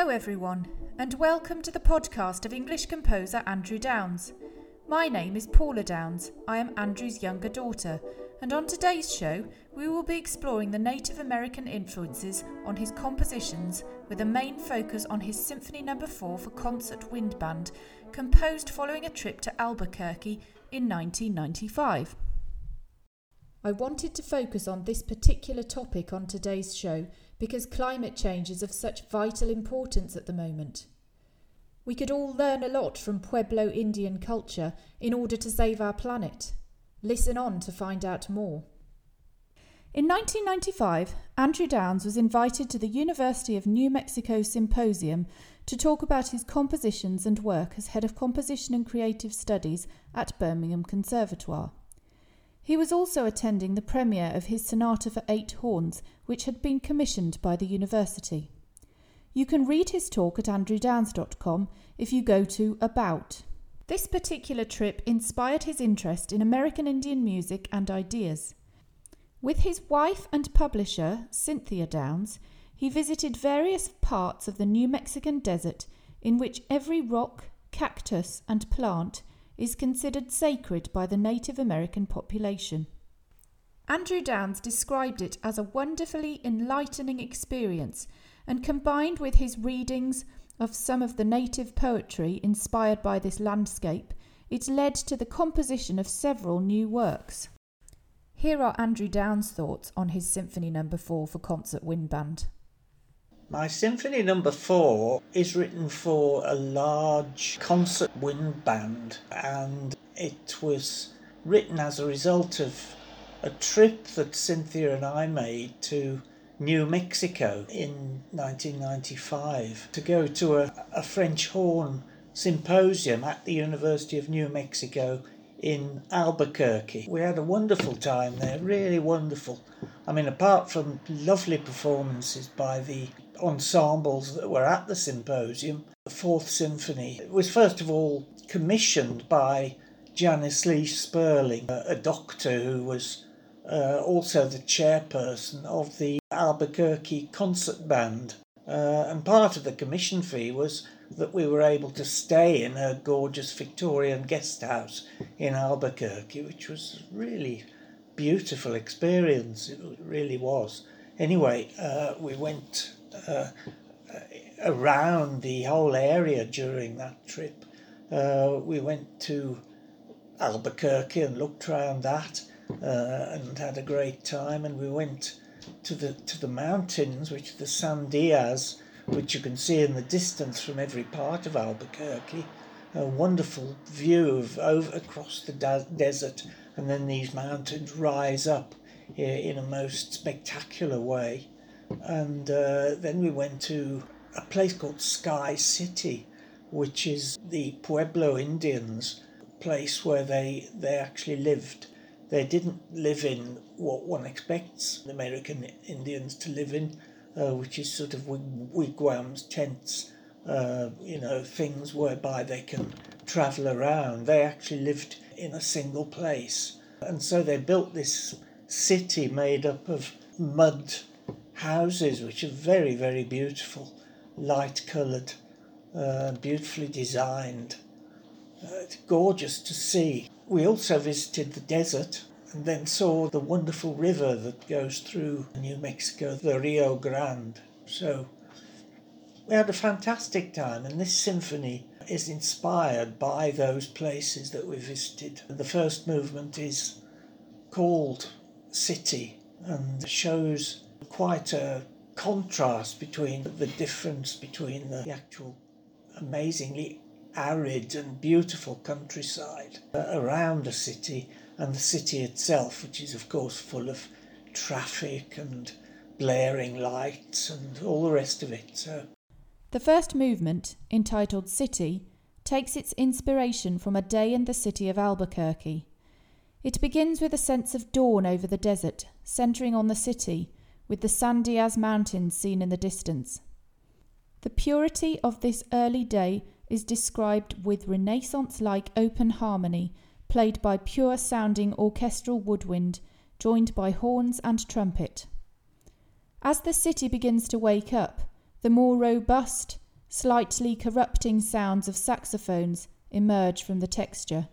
Hello, everyone, and welcome to the podcast of English composer Andrew Downes. My name is Paula Downes. I am Andrew's younger daughter, and on today's show, we will be exploring the Native American influences on his compositions with a main focus on his Symphony No. 4 for concert wind band, composed following a trip to Albuquerque in 1995. I wanted to focus on this particular topic on today's show because climate change is of such vital importance at the moment. We could all learn a lot from Pueblo Indian culture in order to save our planet. Listen on to find out more. In 1995, Andrew Downes was invited to the University of New Mexico Symposium to talk about his compositions and work as head of composition and creative studies at Birmingham Conservatoire. He was also attending the premiere of his Sonata for Eight Horns, which had been commissioned by the university. You can read his talk at andrewdownes.com if you go to About. This particular trip inspired his interest in American Indian music and ideas. With his wife and publisher, Cynthia Downes, he visited various parts of the New Mexican desert in which every rock, cactus, and plant is considered sacred by the Native American population. Andrew Downes described it as a wonderfully enlightening experience and combined with his readings of some of the native poetry inspired by this landscape, it led to the composition of several new works. Here are Andrew Downes' thoughts on his Symphony No. 4 for concert wind band. My Symphony Number 4 is written for a large concert wind band and it was written as a result of a trip that Cynthia and I made to New Mexico in 1995 to go to a, a French horn symposium at the University of New Mexico in Albuquerque. We had a wonderful time there, really wonderful. I mean, apart from lovely performances by the ensembles that were at the symposium, the Fourth Symphony was first of all commissioned by Janice Lee Sperling, a doctor who was uh, also the chairperson of the Albuquerque Concert Band. Uh, and part of the commission fee was that we were able to stay in her gorgeous Victorian guest house in Albuquerque, which was really beautiful experience. It really was. Anyway, uh, we went around the whole area during that trip. Uh, we went to Albuquerque and looked around that uh, and had a great time. And we went to the to the mountains, which are the Sandias, which you can see in the distance from every part of Albuquerque. A wonderful view of over across the da- desert, and then these mountains rise up here in a most spectacular way. And uh, then we went to a place called Sky City, which is the Pueblo Indians place where they, they actually lived they didn't live in what one expects American Indians to live in, uh, which is sort of wigwams, tents, uh, you know, things whereby they can travel around. They actually lived in a single place. And so they built this city made up of mud houses, which are very, very beautiful, light coloured, uh, beautifully designed. Uh, it's gorgeous to see. We also visited the desert and then saw the wonderful river that goes through New Mexico, the Rio Grande. So we had a fantastic time, and this symphony is inspired by those places that we visited. The first movement is called City and shows quite a contrast between the difference between the actual amazingly arid and beautiful countryside uh, around a city and the city itself, which is, of course, full of traffic and blaring lights and all the rest of it. So. The first movement, entitled City, takes its inspiration from a day in the city of Albuquerque. It begins with a sense of dawn over the desert, centering on the city, with the Sandias Mountains seen in the distance. The purity of this early day is described with Renaissance like open harmony, played by pure sounding orchestral woodwind, joined by horns and trumpet. As the city begins to wake up, the more robust, Slightly corrupting sounds of saxophones emerge from the texture.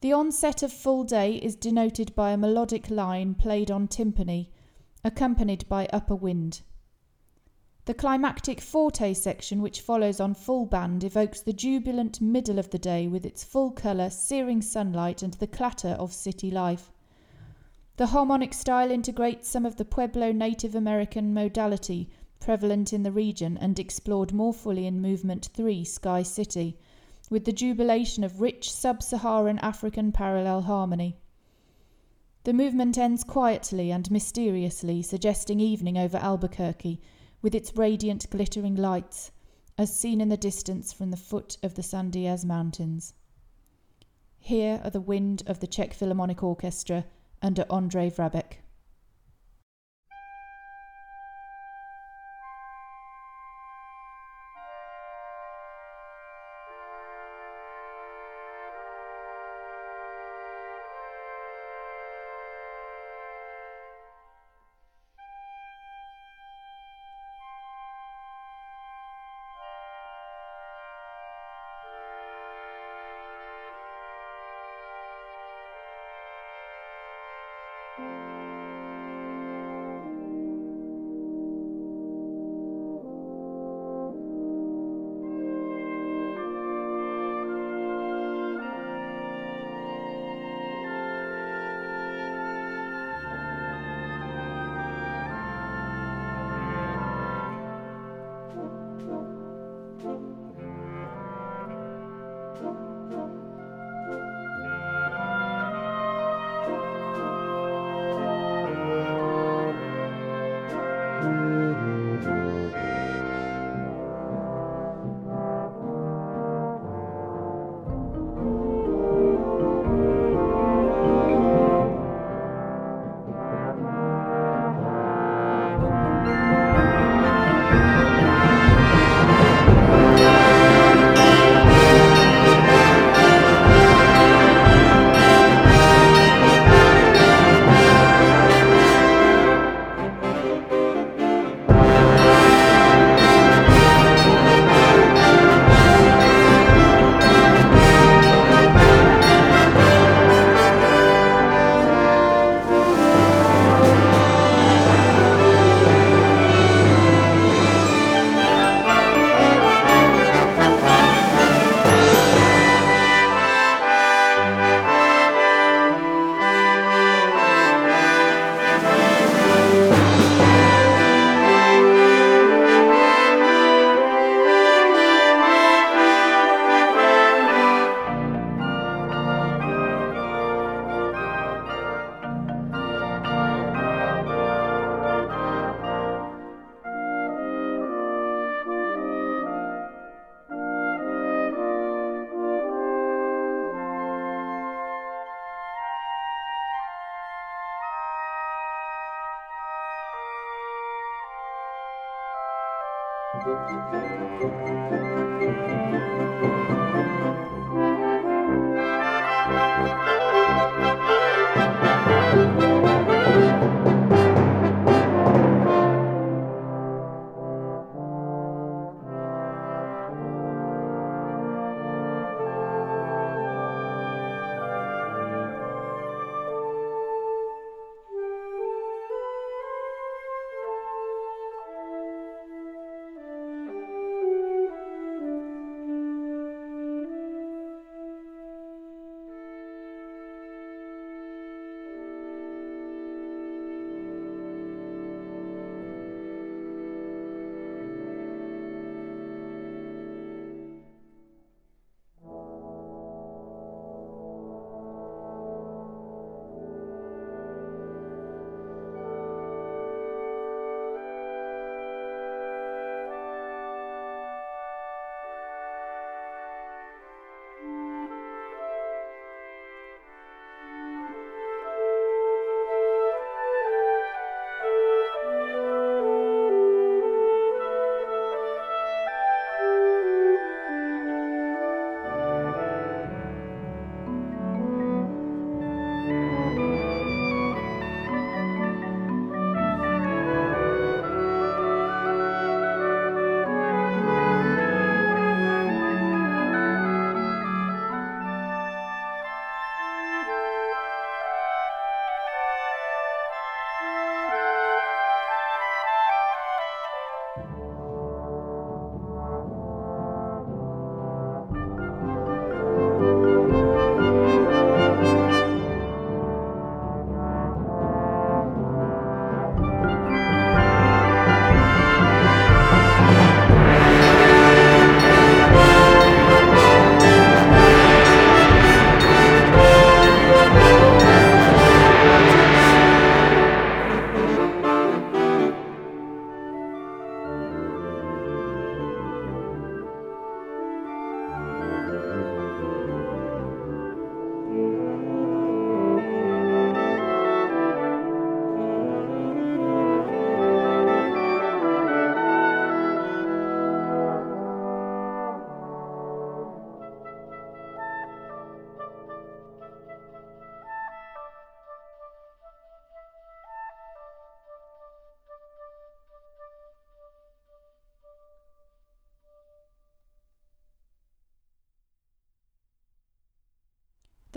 The onset of full day is denoted by a melodic line played on timpani, accompanied by upper wind. The climactic forte section, which follows on full band, evokes the jubilant middle of the day with its full colour, searing sunlight, and the clatter of city life. The harmonic style integrates some of the Pueblo Native American modality prevalent in the region and explored more fully in Movement 3 Sky City, with the jubilation of rich sub Saharan African parallel harmony. The movement ends quietly and mysteriously, suggesting evening over Albuquerque with its radiant, glittering lights, as seen in the distance from the foot of the Sandias Mountains. Here are the wind of the Czech Philharmonic Orchestra under Andrei Vrabek.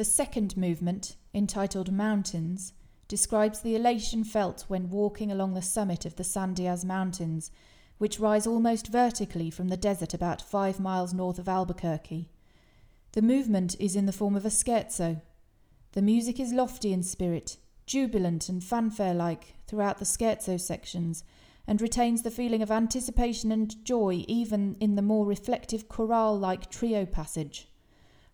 The second movement, entitled Mountains, describes the elation felt when walking along the summit of the Sandias Mountains, which rise almost vertically from the desert about five miles north of Albuquerque. The movement is in the form of a scherzo. The music is lofty in spirit, jubilant and fanfare like throughout the scherzo sections, and retains the feeling of anticipation and joy even in the more reflective chorale like trio passage.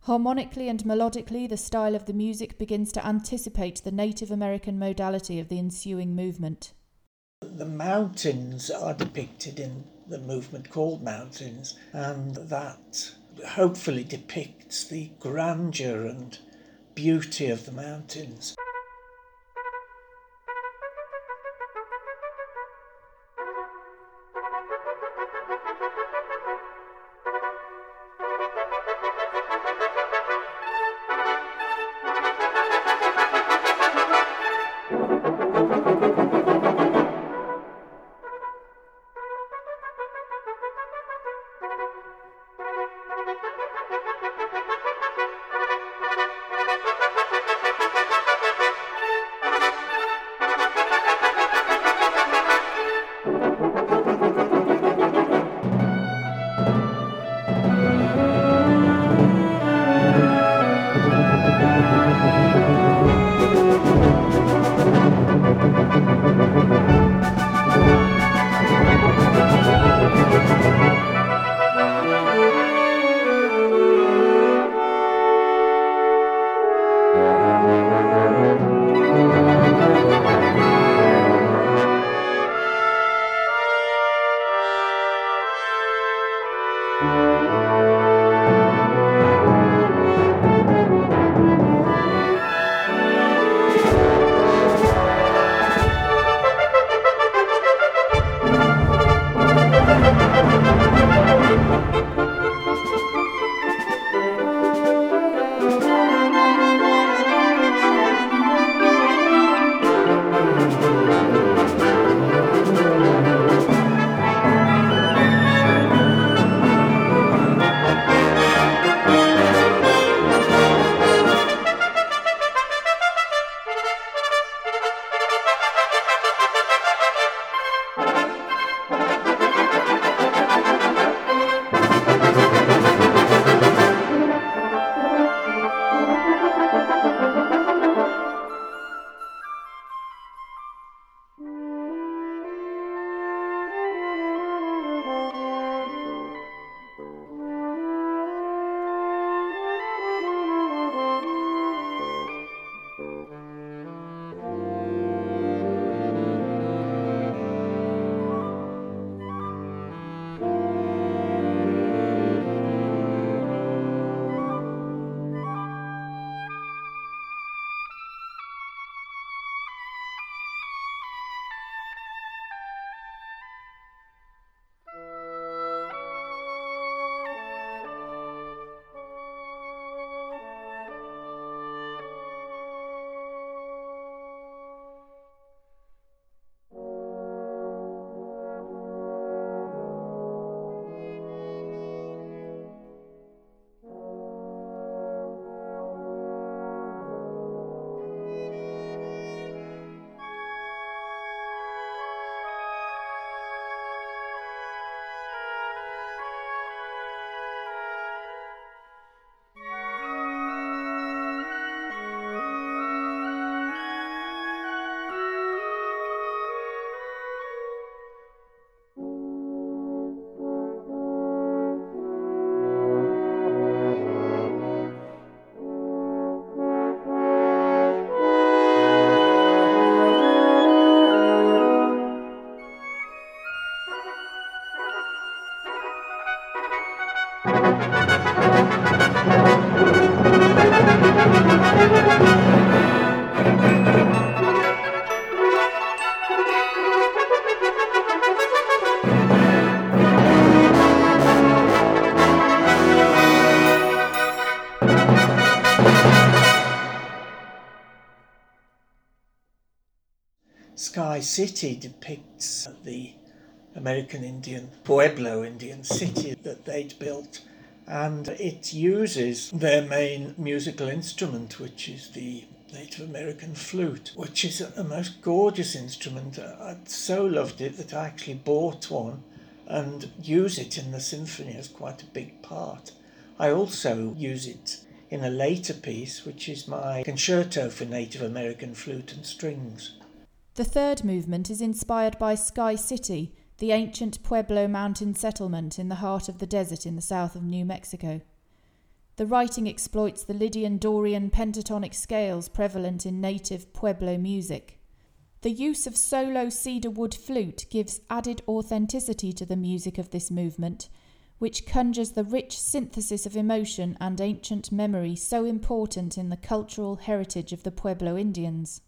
Harmonically and melodically, the style of the music begins to anticipate the Native American modality of the ensuing movement. The mountains are depicted in the movement called Mountains, and that hopefully depicts the grandeur and beauty of the mountains. City depicts the American Indian, Pueblo Indian city that they'd built and it uses their main musical instrument, which is the Native American flute, which is a most gorgeous instrument. I so loved it that I actually bought one and use it in the symphony as quite a big part. I also use it in a later piece, which is my concerto for Native American flute and strings. The third movement is inspired by Sky City, the ancient Pueblo mountain settlement in the heart of the desert in the south of New Mexico. The writing exploits the Lydian Dorian pentatonic scales prevalent in native Pueblo music. The use of solo cedar wood flute gives added authenticity to the music of this movement, which conjures the rich synthesis of emotion and ancient memory so important in the cultural heritage of the Pueblo Indians.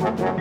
Thank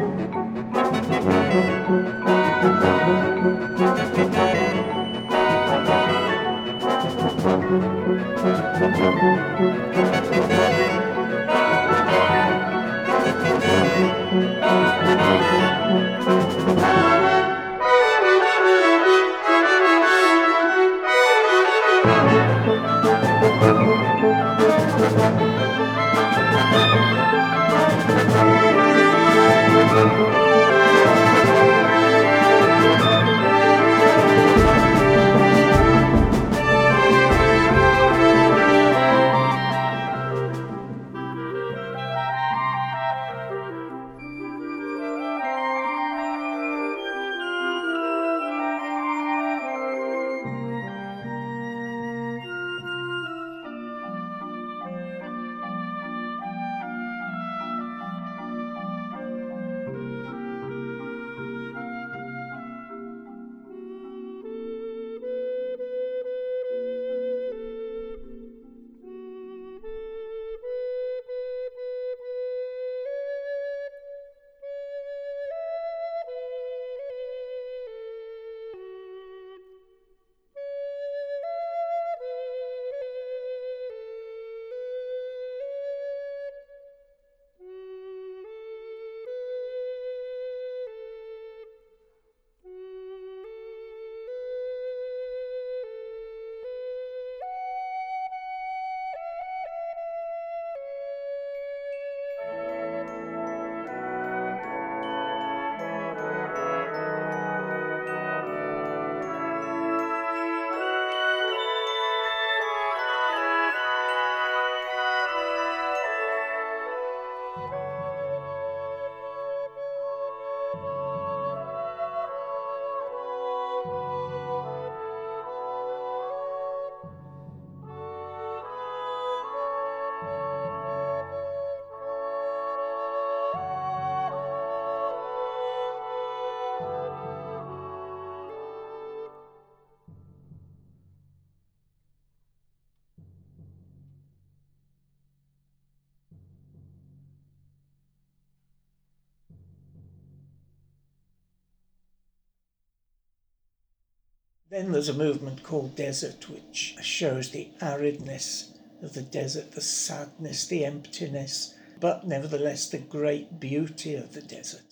Then there's a movement called desert, which shows the aridness of the desert, the sadness, the emptiness, but nevertheless the great beauty of the desert.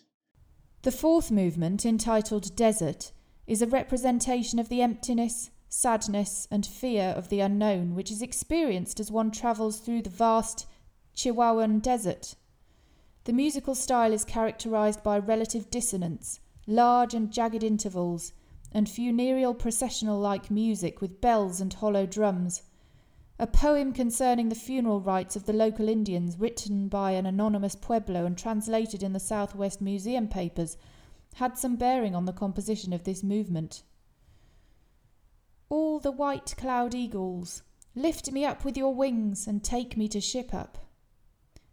The fourth movement, entitled Desert, is a representation of the emptiness, sadness, and fear of the unknown which is experienced as one travels through the vast Chihuahuan desert. The musical style is characterized by relative dissonance, large and jagged intervals, and funereal processional like music with bells and hollow drums. A poem concerning the funeral rites of the local Indians, written by an anonymous Pueblo and translated in the Southwest Museum papers, had some bearing on the composition of this movement. All the white cloud eagles, lift me up with your wings and take me to Shipap.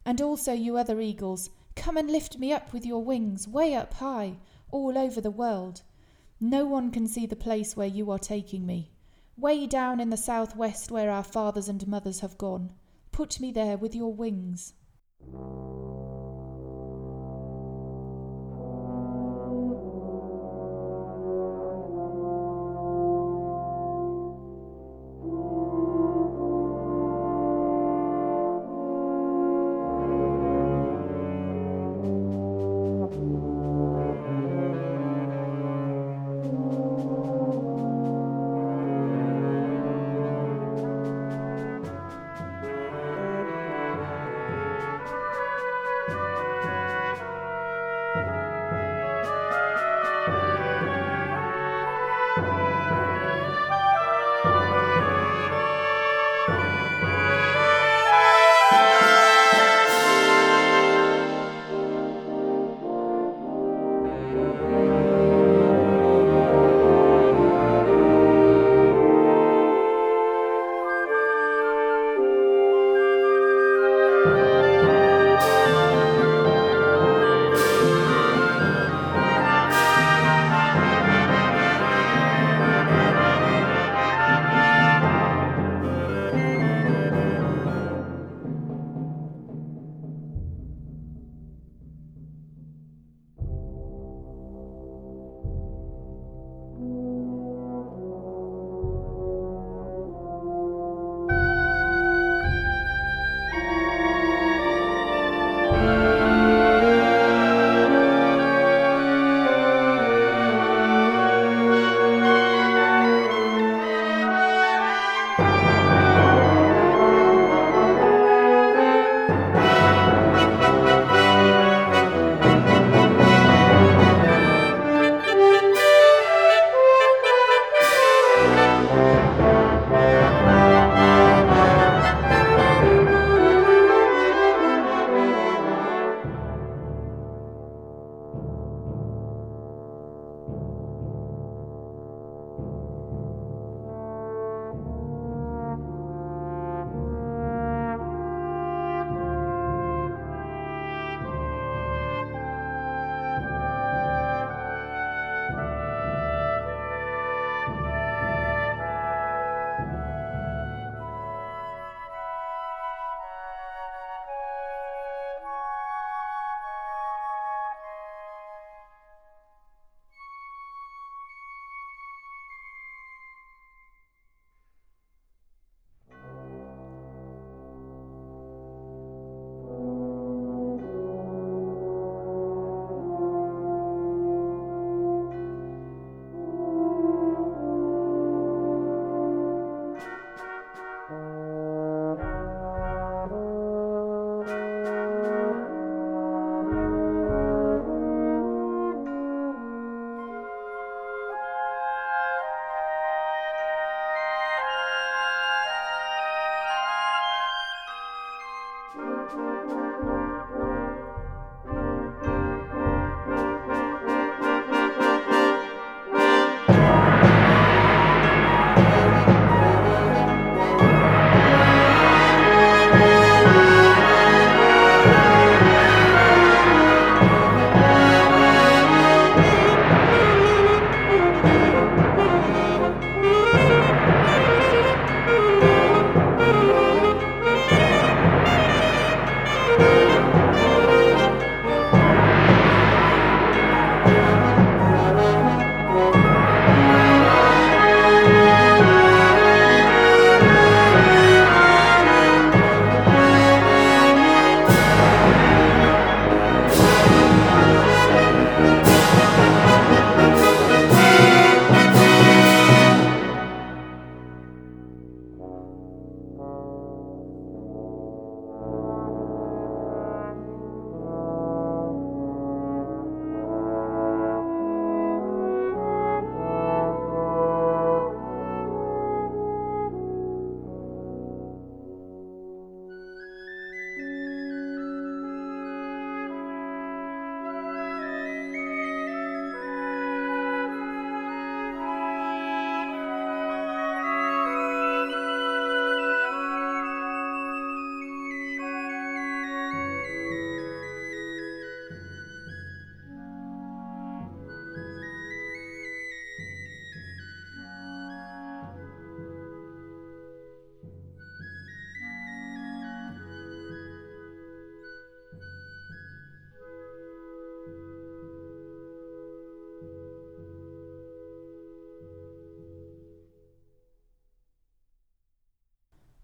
And also, you other eagles, come and lift me up with your wings, way up high, all over the world. No one can see the place where you are taking me. Way down in the southwest where our fathers and mothers have gone. Put me there with your wings.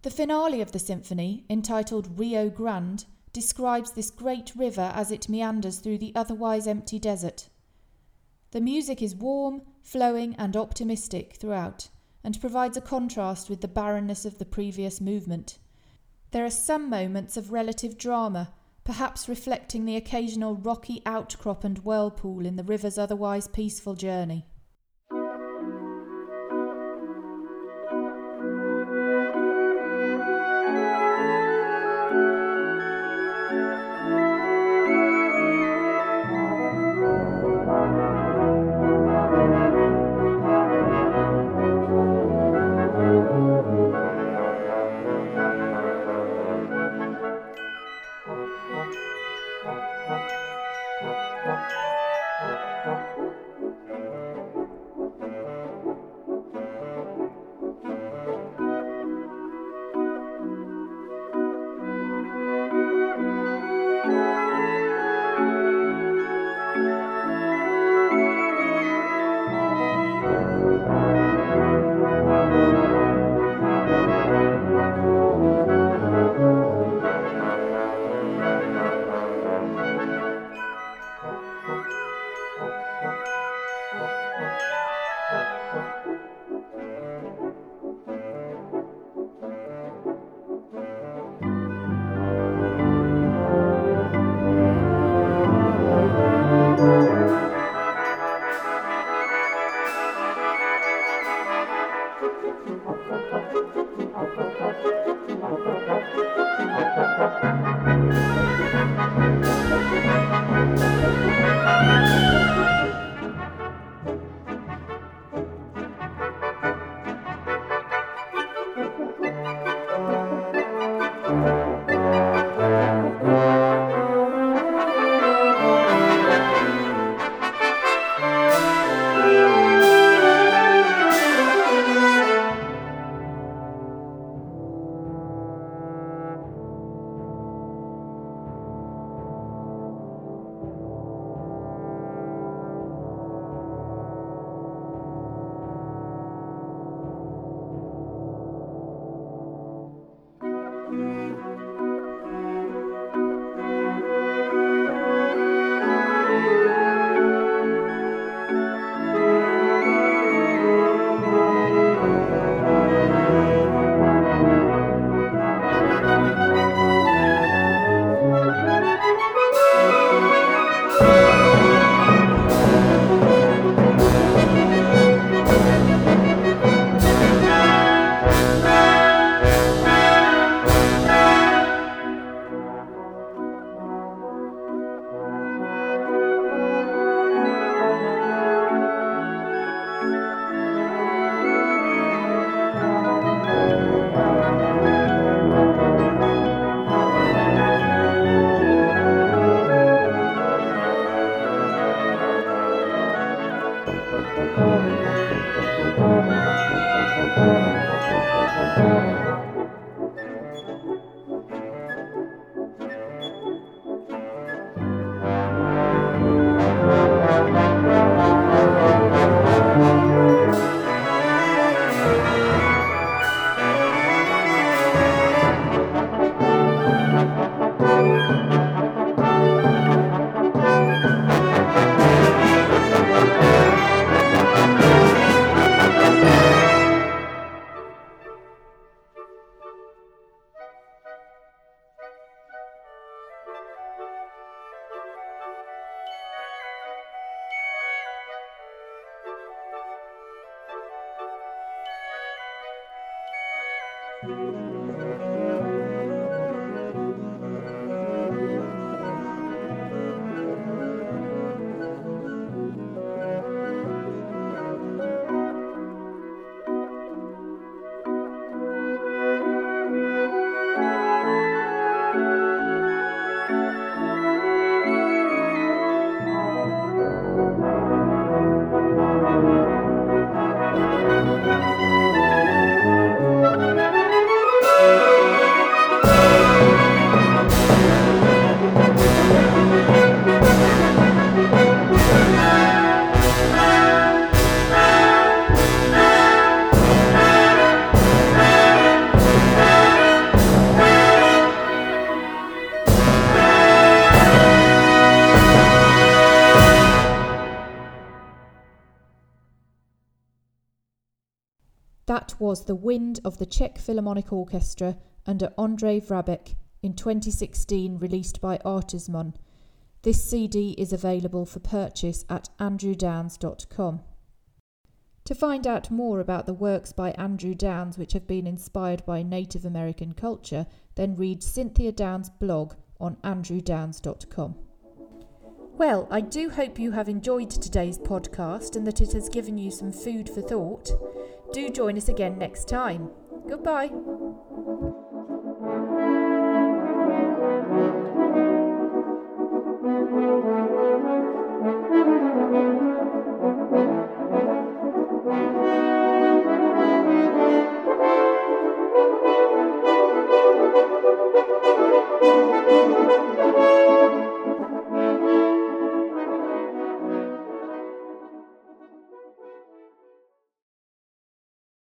The finale of the symphony, entitled Rio Grande, describes this great river as it meanders through the otherwise empty desert. The music is warm, flowing, and optimistic throughout, and provides a contrast with the barrenness of the previous movement. There are some moments of relative drama, perhaps reflecting the occasional rocky outcrop and whirlpool in the river's otherwise peaceful journey. That was The Wind of the Czech Philharmonic Orchestra under Andrei Vrabek in 2016, released by Artesmon. This CD is available for purchase at andrewdownes.com. To find out more about the works by Andrew Downes which have been inspired by Native American culture, then read Cynthia Downes' blog on andrewdownes.com. Well, I do hope you have enjoyed today's podcast and that it has given you some food for thought. Do join us again next time. Goodbye.